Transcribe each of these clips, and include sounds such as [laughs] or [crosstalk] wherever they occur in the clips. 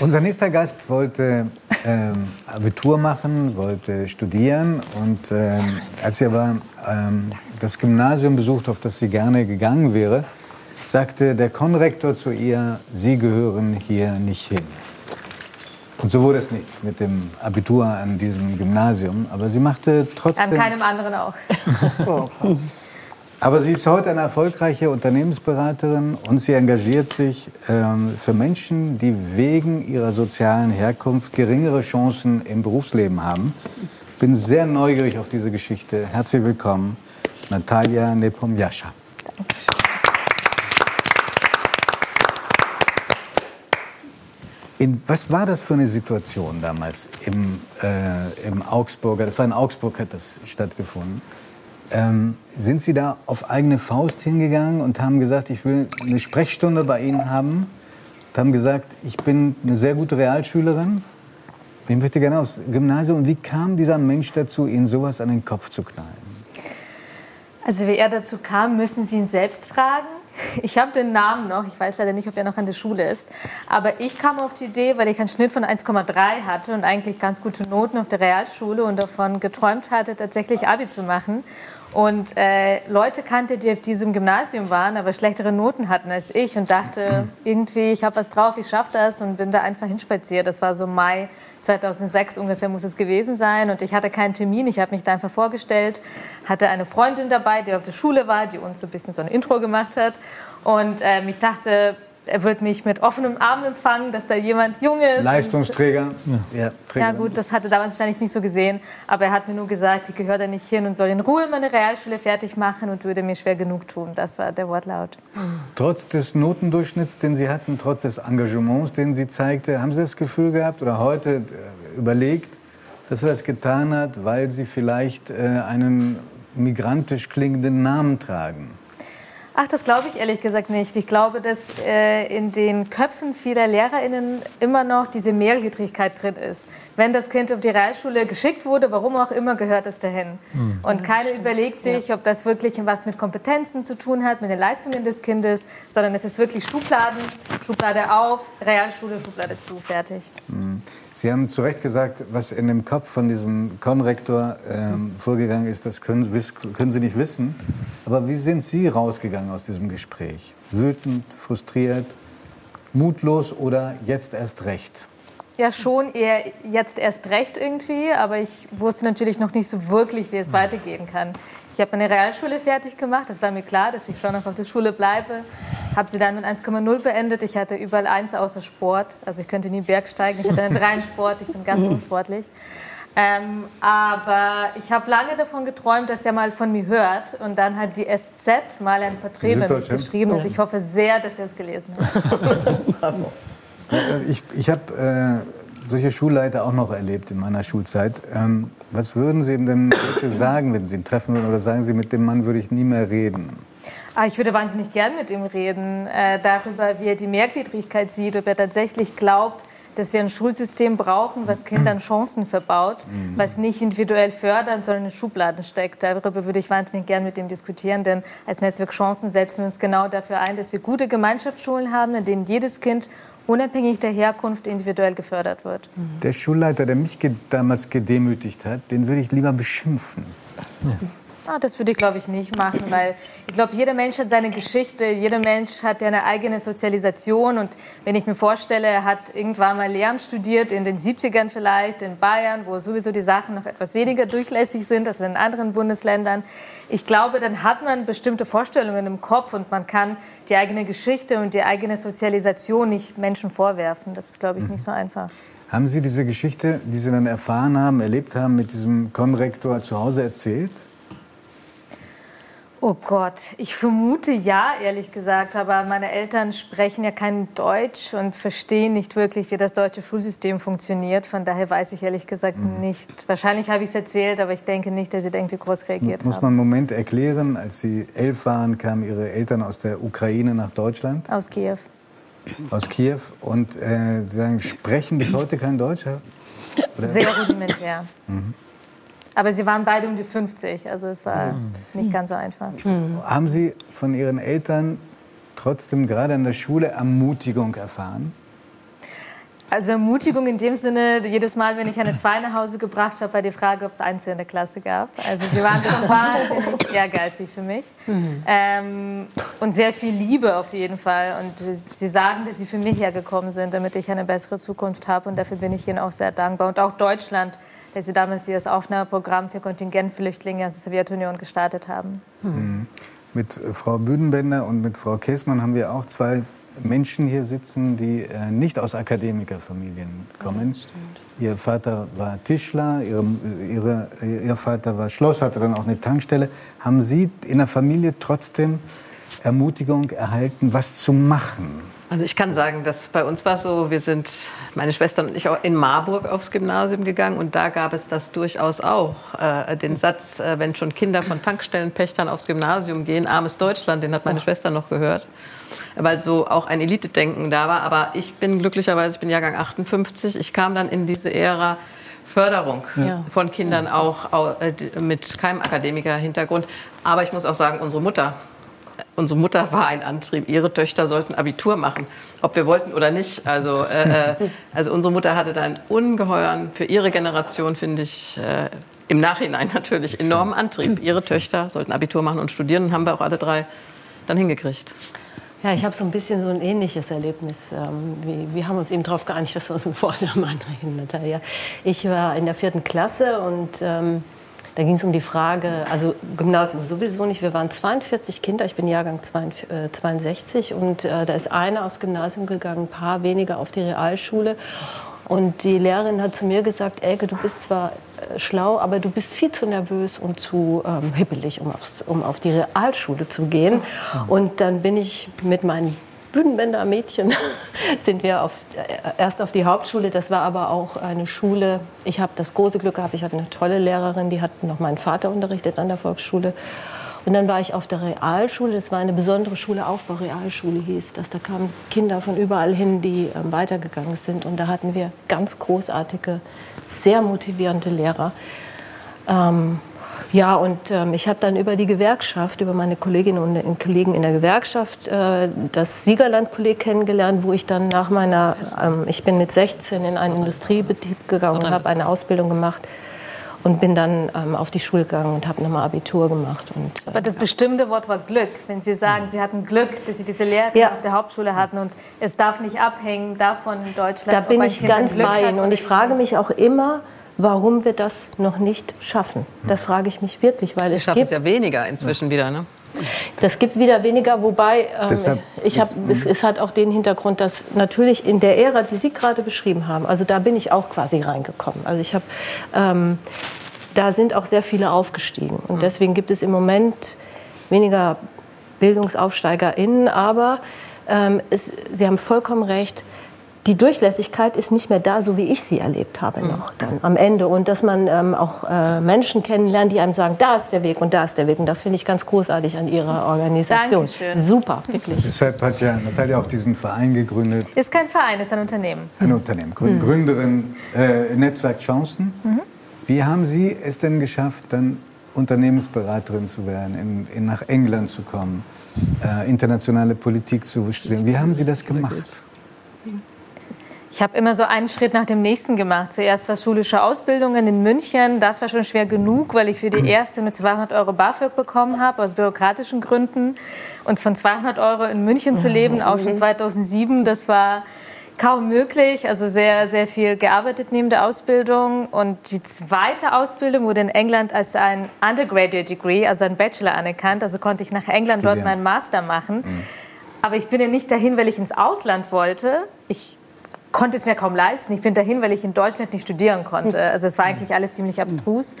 Unser nächster Gast wollte ähm, Abitur machen, wollte studieren und ähm, als sie aber ähm, das Gymnasium besucht, auf das sie gerne gegangen wäre, sagte der Konrektor zu ihr, Sie gehören hier nicht hin. Und so wurde es nichts mit dem Abitur an diesem Gymnasium, aber sie machte trotzdem... An keinem anderen auch. Aber sie ist heute eine erfolgreiche Unternehmensberaterin und sie engagiert sich ähm, für Menschen, die wegen ihrer sozialen Herkunft geringere Chancen im Berufsleben haben. Bin sehr neugierig auf diese Geschichte. Herzlich willkommen, Natalia Nepomniascha. In, was war das für eine Situation damals im, äh, im Augsburger? Das war in Augsburg hat das stattgefunden. Ähm, sind Sie da auf eigene Faust hingegangen und haben gesagt, ich will eine Sprechstunde bei Ihnen haben? Und haben gesagt, ich bin eine sehr gute Realschülerin. Ich möchte gerne aufs Gymnasium. Und wie kam dieser Mensch dazu, Ihnen sowas an den Kopf zu knallen? Also wie er dazu kam, müssen Sie ihn selbst fragen. Ich habe den Namen noch, ich weiß leider nicht, ob er noch an der Schule ist. Aber ich kam auf die Idee, weil ich einen Schnitt von 1,3 hatte und eigentlich ganz gute Noten auf der Realschule und davon geträumt hatte, tatsächlich Abi zu machen und äh, Leute kannte, die auf diesem Gymnasium waren, aber schlechtere Noten hatten als ich und dachte [clears throat] irgendwie, ich habe was drauf, ich schaffe das und bin da einfach hinspaziert. Das war so Mai 2006 ungefähr muss es gewesen sein und ich hatte keinen Termin, ich habe mich da einfach vorgestellt, hatte eine Freundin dabei, die auf der Schule war, die uns so ein bisschen so ein Intro gemacht hat und äh, ich dachte, er wird mich mit offenem Arm empfangen, dass da jemand jung ist. Leistungsträger. Ja, ja, gut, das hatte damals wahrscheinlich nicht so gesehen. Aber er hat mir nur gesagt, ich gehöre da nicht hin und soll in Ruhe meine Realschule fertig machen und würde mir schwer genug tun. Das war der Wortlaut. Trotz des Notendurchschnitts, den Sie hatten, trotz des Engagements, den Sie zeigte, haben Sie das Gefühl gehabt oder heute äh, überlegt, dass er das getan hat, weil Sie vielleicht äh, einen migrantisch klingenden Namen tragen? Ach, das glaube ich ehrlich gesagt nicht. Ich glaube, dass äh, in den Köpfen vieler LehrerInnen immer noch diese Mehrgliedrigkeit drin ist. Wenn das Kind auf die Realschule geschickt wurde, warum auch immer, gehört es dahin. Mhm. Und keiner überlegt sich, ja. ob das wirklich was mit Kompetenzen zu tun hat, mit den Leistungen des Kindes, sondern es ist wirklich Schubladen, Schublade auf, Realschule, Schublade zu, fertig. Mhm. Sie haben zu Recht gesagt, was in dem Kopf von diesem Konrektor ähm, vorgegangen ist, das können, können, Sie nicht wissen. Aber wie sind Sie rausgegangen aus diesem Gespräch? Wütend, frustriert, mutlos oder jetzt erst recht? Ja, schon eher jetzt erst recht irgendwie, aber ich wusste natürlich noch nicht so wirklich, wie es weitergehen kann. Ich habe meine Realschule fertig gemacht, das war mir klar, dass ich schon noch auf der Schule bleibe. Habe sie dann mit 1,0 beendet. Ich hatte überall eins außer Sport, also ich könnte nie Berg steigen. Ich hatte einen 3 in Sport, ich bin ganz unsportlich. Ähm, aber ich habe lange davon geträumt, dass er mal von mir hört. Und dann hat die SZ mal ein Porträt über mich geschrieben. Und ich hoffe sehr, dass er es gelesen hat. [laughs] Ich, ich habe äh, solche Schulleiter auch noch erlebt in meiner Schulzeit. Ähm, was würden Sie ihm denn sagen, wenn Sie ihn treffen würden? Oder sagen Sie, mit dem Mann würde ich nie mehr reden? Ah, ich würde wahnsinnig gern mit ihm reden, äh, darüber, wie er die Mehrgliedrigkeit sieht, ob er tatsächlich glaubt, dass wir ein Schulsystem brauchen, was Kindern Chancen verbaut, mhm. was nicht individuell fördert, sondern in Schubladen steckt. Darüber würde ich wahnsinnig gern mit ihm diskutieren, denn als Netzwerk Chancen setzen wir uns genau dafür ein, dass wir gute Gemeinschaftsschulen haben, in denen jedes Kind unabhängig der Herkunft individuell gefördert wird. Der Schulleiter, der mich damals gedemütigt hat, den würde ich lieber beschimpfen. Ja. Ah, das würde ich, glaube ich, nicht machen, weil ich glaube, jeder Mensch hat seine Geschichte, jeder Mensch hat ja eine eigene Sozialisation. Und wenn ich mir vorstelle, er hat irgendwann mal Lehramt studiert, in den 70ern vielleicht, in Bayern, wo sowieso die Sachen noch etwas weniger durchlässig sind als in anderen Bundesländern, ich glaube, dann hat man bestimmte Vorstellungen im Kopf und man kann die eigene Geschichte und die eigene Sozialisation nicht Menschen vorwerfen. Das ist, glaube ich, nicht so einfach. Haben Sie diese Geschichte, die Sie dann erfahren haben, erlebt haben, mit diesem Konrektor zu Hause erzählt? Oh Gott, ich vermute ja, ehrlich gesagt, aber meine Eltern sprechen ja kein Deutsch und verstehen nicht wirklich, wie das deutsche Schulsystem funktioniert. Von daher weiß ich ehrlich gesagt mhm. nicht. Wahrscheinlich habe ich es erzählt, aber ich denke nicht, dass sie irgendwie groß reagiert Muss haben. man einen Moment erklären, als Sie elf waren, kamen Ihre Eltern aus der Ukraine nach Deutschland? Aus Kiew. Aus Kiew und äh, Sie sagen, sprechen bis heute kein Deutsch? Oder? Sehr rudimentär. Mhm. Aber sie waren beide um die 50, also es war mhm. nicht ganz so einfach. Mhm. Haben Sie von Ihren Eltern trotzdem gerade in der Schule Ermutigung erfahren? Also Ermutigung in dem Sinne, jedes Mal, wenn ich eine 2 nach Hause gebracht habe, war die Frage, ob es eins in der Klasse gab. Also sie waren schon [laughs] wahnsinnig ehrgeizig für mich. Mhm. Ähm, und sehr viel Liebe auf jeden Fall. Und sie sagen, dass sie für mich hergekommen sind, damit ich eine bessere Zukunft habe. Und dafür bin ich ihnen auch sehr dankbar. Und auch Deutschland, dass sie damals das Aufnahmeprogramm für Kontingentflüchtlinge aus der Sowjetunion gestartet haben. Mhm. Mit Frau Büdenbender und mit Frau Käßmann haben wir auch zwei Menschen hier sitzen, die äh, nicht aus Akademikerfamilien kommen. Ja, ihr Vater war Tischler, ihre, ihre, ihr Vater war Schloss, hatte dann auch eine Tankstelle. Haben Sie in der Familie trotzdem Ermutigung erhalten, was zu machen? Also ich kann sagen, dass bei uns war es so, wir sind, meine Schwester und ich, auch in Marburg aufs Gymnasium gegangen und da gab es das durchaus auch. Äh, den Satz, äh, wenn schon Kinder von Tankstellenpächtern aufs Gymnasium gehen, armes Deutschland, den hat meine Schwester noch gehört weil so auch ein Elite-Denken da war. Aber ich bin glücklicherweise, ich bin Jahrgang 58, ich kam dann in diese Ära Förderung ja. von Kindern auch äh, mit keinem Akademiker-Hintergrund. Aber ich muss auch sagen, unsere Mutter, unsere Mutter war ein Antrieb. Ihre Töchter sollten Abitur machen, ob wir wollten oder nicht. Also, äh, äh [laughs] also unsere Mutter hatte da einen ungeheuren, für ihre Generation finde ich, äh, im Nachhinein natürlich enormen Antrieb. [laughs] Ihre Töchter sollten Abitur machen und studieren und haben wir auch alle drei dann hingekriegt. Ja, ich habe so ein bisschen so ein ähnliches Erlebnis. Ähm, wie, wir haben uns eben darauf geeinigt, dass wir uns mit Vornamen reden, Natalia. Ich war in der vierten Klasse und ähm, da ging es um die Frage, also Gymnasium sowieso nicht. Wir waren 42 Kinder, ich bin Jahrgang 62 und äh, da ist einer aufs Gymnasium gegangen, ein paar weniger auf die Realschule. Und die Lehrerin hat zu mir gesagt, Elke, du bist zwar äh, schlau, aber du bist viel zu nervös und zu ähm, hippelig, um, aufs, um auf die Realschule zu gehen. Und dann bin ich mit meinen Bühnenbänder-Mädchen [laughs] sind wir auf, äh, erst auf die Hauptschule. Das war aber auch eine Schule. Ich habe das große Glück gehabt, ich hatte eine tolle Lehrerin, die hat noch meinen Vater unterrichtet an der Volksschule. Und dann war ich auf der Realschule. Das war eine besondere Schule, Aufbau-Realschule hieß das. Da kamen Kinder von überall hin, die ähm, weitergegangen sind. Und da hatten wir ganz großartige, sehr motivierende Lehrer. Ähm, ja, und ähm, ich habe dann über die Gewerkschaft, über meine Kolleginnen und Kollegen in der Gewerkschaft, äh, das Siegerland-Kolleg kennengelernt, wo ich dann nach meiner, ähm, ich bin mit 16 in einen Industriebetrieb gegangen und habe eine Ausbildung gemacht und bin dann ähm, auf die Schule gegangen und habe nochmal Abitur gemacht. Und, äh, Aber das bestimmte Wort war Glück. Wenn Sie sagen, Sie hatten Glück, dass Sie diese Lehre ja. auf der Hauptschule hatten und es darf nicht abhängen davon in Deutschland. Da bin ich ganz bei Ihnen und ich frage mich auch immer, warum wir das noch nicht schaffen. Das frage ich mich wirklich, weil es wir schaffen es ja weniger inzwischen ja. wieder, ne? Das gibt wieder weniger, wobei ähm, ich hab, es, es, hat auch den Hintergrund, dass natürlich in der Ära, die Sie gerade beschrieben haben, also da bin ich auch quasi reingekommen. Also ich habe, ähm, da sind auch sehr viele aufgestiegen und deswegen gibt es im Moment weniger BildungsaufsteigerInnen, aber ähm, es, Sie haben vollkommen recht die Durchlässigkeit ist nicht mehr da, so wie ich sie erlebt habe noch dann am Ende. Und dass man ähm, auch äh, Menschen kennenlernt, die einem sagen, da ist der Weg und da ist der Weg. Und das finde ich ganz großartig an Ihrer Organisation. Dankeschön. Super, [laughs] wirklich. Deshalb hat ja Natalia auch diesen Verein gegründet. Ist kein Verein, ist ein Unternehmen. Ein Unternehmen. Gründ, mhm. Gründerin äh, Netzwerk Chancen. Mhm. Wie haben Sie es denn geschafft, dann Unternehmensberaterin zu werden, in, in nach England zu kommen, äh, internationale Politik zu studieren? Wie haben Sie das gemacht? Ich habe immer so einen Schritt nach dem nächsten gemacht. Zuerst war schulische Ausbildungen in München. Das war schon schwer genug, weil ich für die erste mit 200 Euro BAföG bekommen habe, aus bürokratischen Gründen. Und von 200 Euro in München zu leben, auch schon 2007, das war kaum möglich. Also sehr, sehr viel gearbeitet neben der Ausbildung. Und die zweite Ausbildung wurde in England als ein Undergraduate Degree, also ein Bachelor anerkannt. Also konnte ich nach England Studieren. dort meinen Master machen. Mhm. Aber ich bin ja nicht dahin, weil ich ins Ausland wollte. Ich konnte es mir kaum leisten. Ich bin dahin, weil ich in Deutschland nicht studieren konnte. Hm. Also es war eigentlich alles ziemlich abstrus.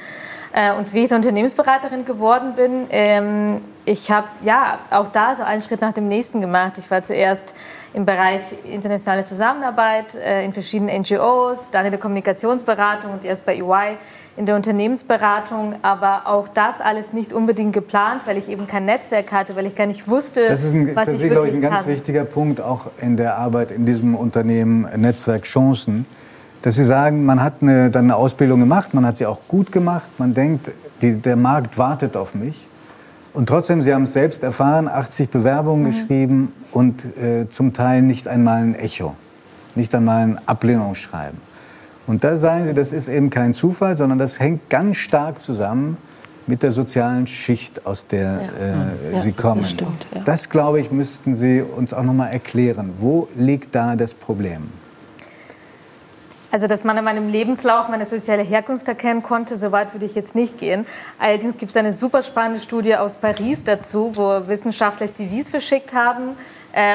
Äh, und wie ich Unternehmensberaterin geworden bin, ähm, ich habe ja auch da so einen Schritt nach dem nächsten gemacht. Ich war zuerst im Bereich internationale Zusammenarbeit äh, in verschiedenen NGOs, dann in der Kommunikationsberatung und erst bei EY in der Unternehmensberatung, aber auch das alles nicht unbedingt geplant, weil ich eben kein Netzwerk hatte, weil ich gar nicht wusste, das ist ein, was das ich ist, wirklich ich, ein ganz kann. wichtiger Punkt auch in der Arbeit in diesem Unternehmen Netzwerk Chancen, dass Sie sagen, man hat eine, dann eine Ausbildung gemacht, man hat sie auch gut gemacht, man denkt, die, der Markt wartet auf mich. Und trotzdem, Sie haben es selbst erfahren, 80 Bewerbungen mhm. geschrieben und äh, zum Teil nicht einmal ein Echo nicht einmal ein Ablehnungsschreiben. Und da sagen Sie, das ist eben kein Zufall, sondern das hängt ganz stark zusammen mit der sozialen Schicht, aus der ja. äh, ja, Sie kommen. Das, stimmt, ja. das, glaube ich, müssten Sie uns auch noch mal erklären. Wo liegt da das Problem? Also, dass man in meinem Lebenslauf meine soziale Herkunft erkennen konnte, so weit würde ich jetzt nicht gehen. Allerdings gibt es eine super spannende Studie aus Paris dazu, wo Wissenschaftler CVs verschickt haben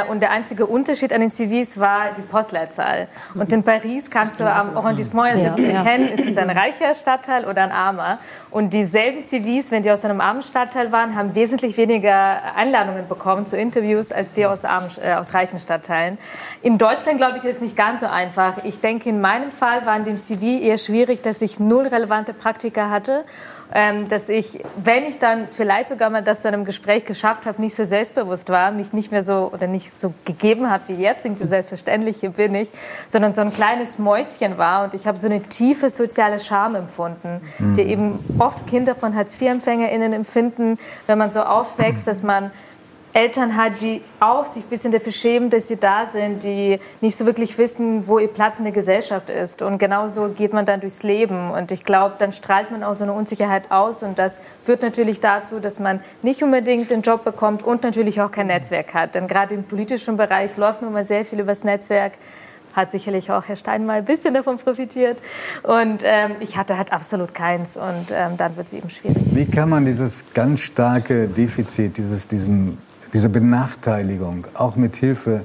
und der einzige Unterschied an den CVs war die Postleitzahl. Und in Paris kannst du am Arrondissement ja, erkennen, ist es ein reicher Stadtteil oder ein armer. Und dieselben CVs, wenn die aus einem armen Stadtteil waren, haben wesentlich weniger Einladungen bekommen zu Interviews als die aus, armen, äh, aus reichen Stadtteilen. In Deutschland, glaube ich, ist es nicht ganz so einfach. Ich denke, in meinem Fall war in dem CV eher schwierig, dass ich null relevante Praktika hatte ähm, dass ich, wenn ich dann vielleicht sogar mal das zu einem Gespräch geschafft habe, nicht so selbstbewusst war, mich nicht mehr so oder nicht so gegeben habe wie jetzt, irgendwie selbstverständlich, hier bin ich, sondern so ein kleines Mäuschen war und ich habe so eine tiefe soziale Scham empfunden, mhm. die eben oft Kinder von Hartz-IV-EmpfängerInnen empfinden, wenn man so aufwächst, dass man Eltern hat, die auch sich ein bisschen dafür schämen, dass sie da sind, die nicht so wirklich wissen, wo ihr Platz in der Gesellschaft ist. Und genauso geht man dann durchs Leben. Und ich glaube, dann strahlt man auch so eine Unsicherheit aus. Und das führt natürlich dazu, dass man nicht unbedingt den Job bekommt und natürlich auch kein Netzwerk hat. Denn gerade im politischen Bereich läuft man mal sehr viel übers Netzwerk hat sicherlich auch Herr Stein mal ein bisschen davon profitiert. Und ähm, ich hatte halt absolut keins und ähm, dann wird es eben schwierig. Wie kann man dieses ganz starke Defizit, dieses, diesem diese Benachteiligung auch mit Hilfe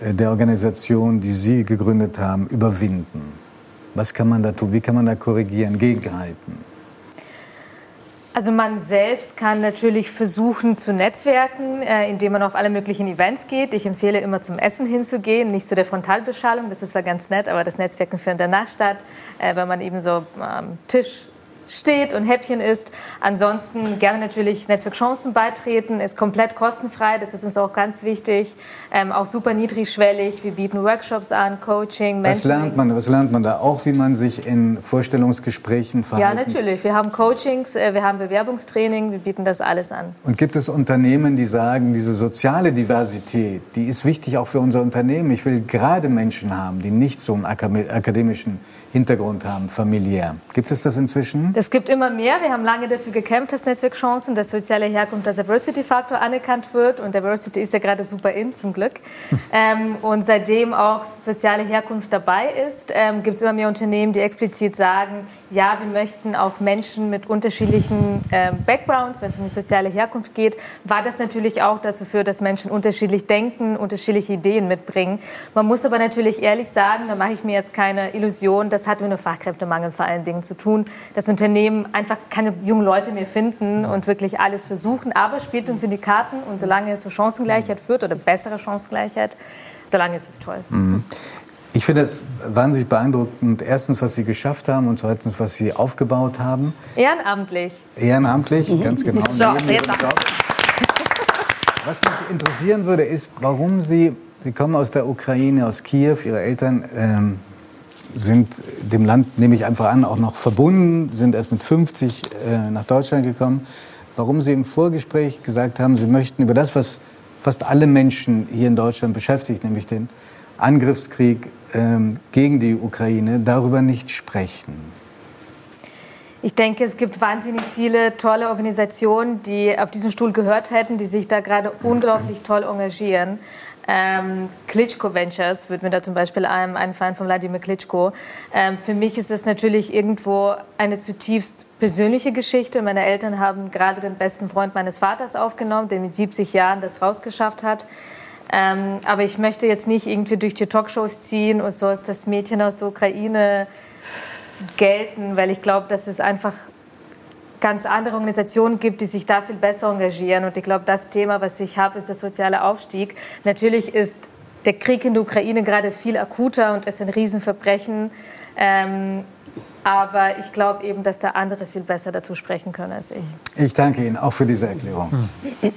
äh, der Organisation, die Sie gegründet haben, überwinden? Was kann man da tun? Wie kann man da korrigieren, gegenhalten? Also man selbst kann natürlich versuchen zu netzwerken, äh, indem man auf alle möglichen Events geht. Ich empfehle immer zum Essen hinzugehen, nicht zu der Frontalbeschallung, das ist zwar ganz nett, aber das Netzwerken findet danach statt, äh, wenn man eben so am Tisch steht und Häppchen isst. Ansonsten gerne natürlich Netzwerk Chancen beitreten, ist komplett kostenfrei, das ist uns auch ganz wichtig. Ähm, auch super niedrigschwellig, wir bieten Workshops an, Coaching, Mentoring. Was lernt man, was lernt man da? Auch wie man sich in Vorstellungsgesprächen verhält? Ja, natürlich. Wir haben Coachings, äh, wir haben Bewerbungstraining, wir bieten das alles an. Und gibt es Unternehmen, die sagen, diese soziale Diversität, die ist wichtig auch für unser Unternehmen. Ich will gerade Menschen haben, die nicht so einen akademischen Hintergrund haben, familiär. Gibt es das inzwischen? Es gibt immer mehr. Wir haben lange dafür gekämpft, dass Netzwerkchancen, dass soziale Herkunft als Diversity-Faktor anerkannt wird. Und Diversity ist ja gerade super in, zum Glück. [laughs] ähm, und seitdem auch soziale Herkunft dabei ist, ähm, gibt es immer mehr Unternehmen, die explizit sagen, ja, wir möchten auch Menschen mit unterschiedlichen ähm, Backgrounds, wenn es um die soziale Herkunft geht, war das natürlich auch dazu führt, dass Menschen unterschiedlich denken, unterschiedliche Ideen mitbringen. Man muss aber natürlich ehrlich sagen, da mache ich mir jetzt keine Illusion, das hat mit einem Fachkräftemangel vor allen Dingen zu tun, dass Unternehmen einfach keine jungen Leute mehr finden und wirklich alles versuchen. Aber spielt uns in die Karten und solange es zur Chancengleichheit führt oder bessere Chancengleichheit, solange ist es toll. Mhm. Ich finde es wahnsinnig beeindruckend. Erstens, was Sie geschafft haben und zweitens, was Sie aufgebaut haben. Ehrenamtlich. Ehrenamtlich, mhm. ganz genau. So, was mich interessieren würde, ist, warum Sie, Sie kommen aus der Ukraine, aus Kiew, Ihre Eltern ähm, sind dem Land, nehme ich einfach an, auch noch verbunden, sind erst mit 50 äh, nach Deutschland gekommen. Warum Sie im Vorgespräch gesagt haben, Sie möchten über das, was fast alle Menschen hier in Deutschland beschäftigt, nämlich den Angriffskrieg ähm, gegen die Ukraine, darüber nicht sprechen. Ich denke, es gibt wahnsinnig viele tolle Organisationen, die auf diesen Stuhl gehört hätten, die sich da gerade unglaublich toll engagieren. Ähm, Klitschko Ventures würde mir da zum Beispiel ein, einfallen von Wladimir Klitschko. Ähm, für mich ist es natürlich irgendwo eine zutiefst persönliche Geschichte. Meine Eltern haben gerade den besten Freund meines Vaters aufgenommen, der mit 70 Jahren das rausgeschafft hat. Ähm, aber ich möchte jetzt nicht irgendwie durch die Talkshows ziehen und so als das Mädchen aus der Ukraine gelten, weil ich glaube, das ist einfach ganz andere Organisationen gibt, die sich da viel besser engagieren. Und ich glaube, das Thema, was ich habe, ist der soziale Aufstieg. Natürlich ist der Krieg in der Ukraine gerade viel akuter und ist ein Riesenverbrechen. Ähm, aber ich glaube eben, dass da andere viel besser dazu sprechen können als ich. Ich danke Ihnen auch für diese Erklärung. Hm.